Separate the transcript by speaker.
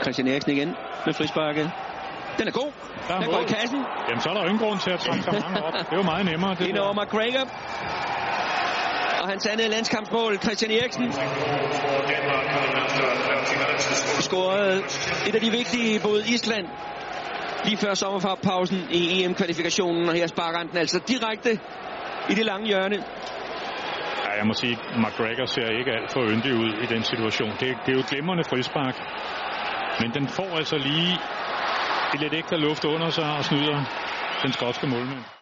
Speaker 1: Christian Eriksen igen med frisparket. Den er god.
Speaker 2: Der er
Speaker 1: Den går i kassen.
Speaker 2: Jamen, så er der jo ingen grund til at trække så mange op. Det er jo meget nemmere. Det
Speaker 1: Ind over McGregor. Og hans andet landskampsmål, Christian Eriksen. Scorede et af de vigtige både Island lige før sommerpausen i EM-kvalifikationen, og her sparker han den altså direkte i det lange hjørne.
Speaker 2: Ja, jeg må sige, McGregor ser ikke alt for yndig ud i den situation. Det, det er jo et glimrende frispark. Men den får altså lige lidt ekstra luft under sig og snyder den skotske målmand.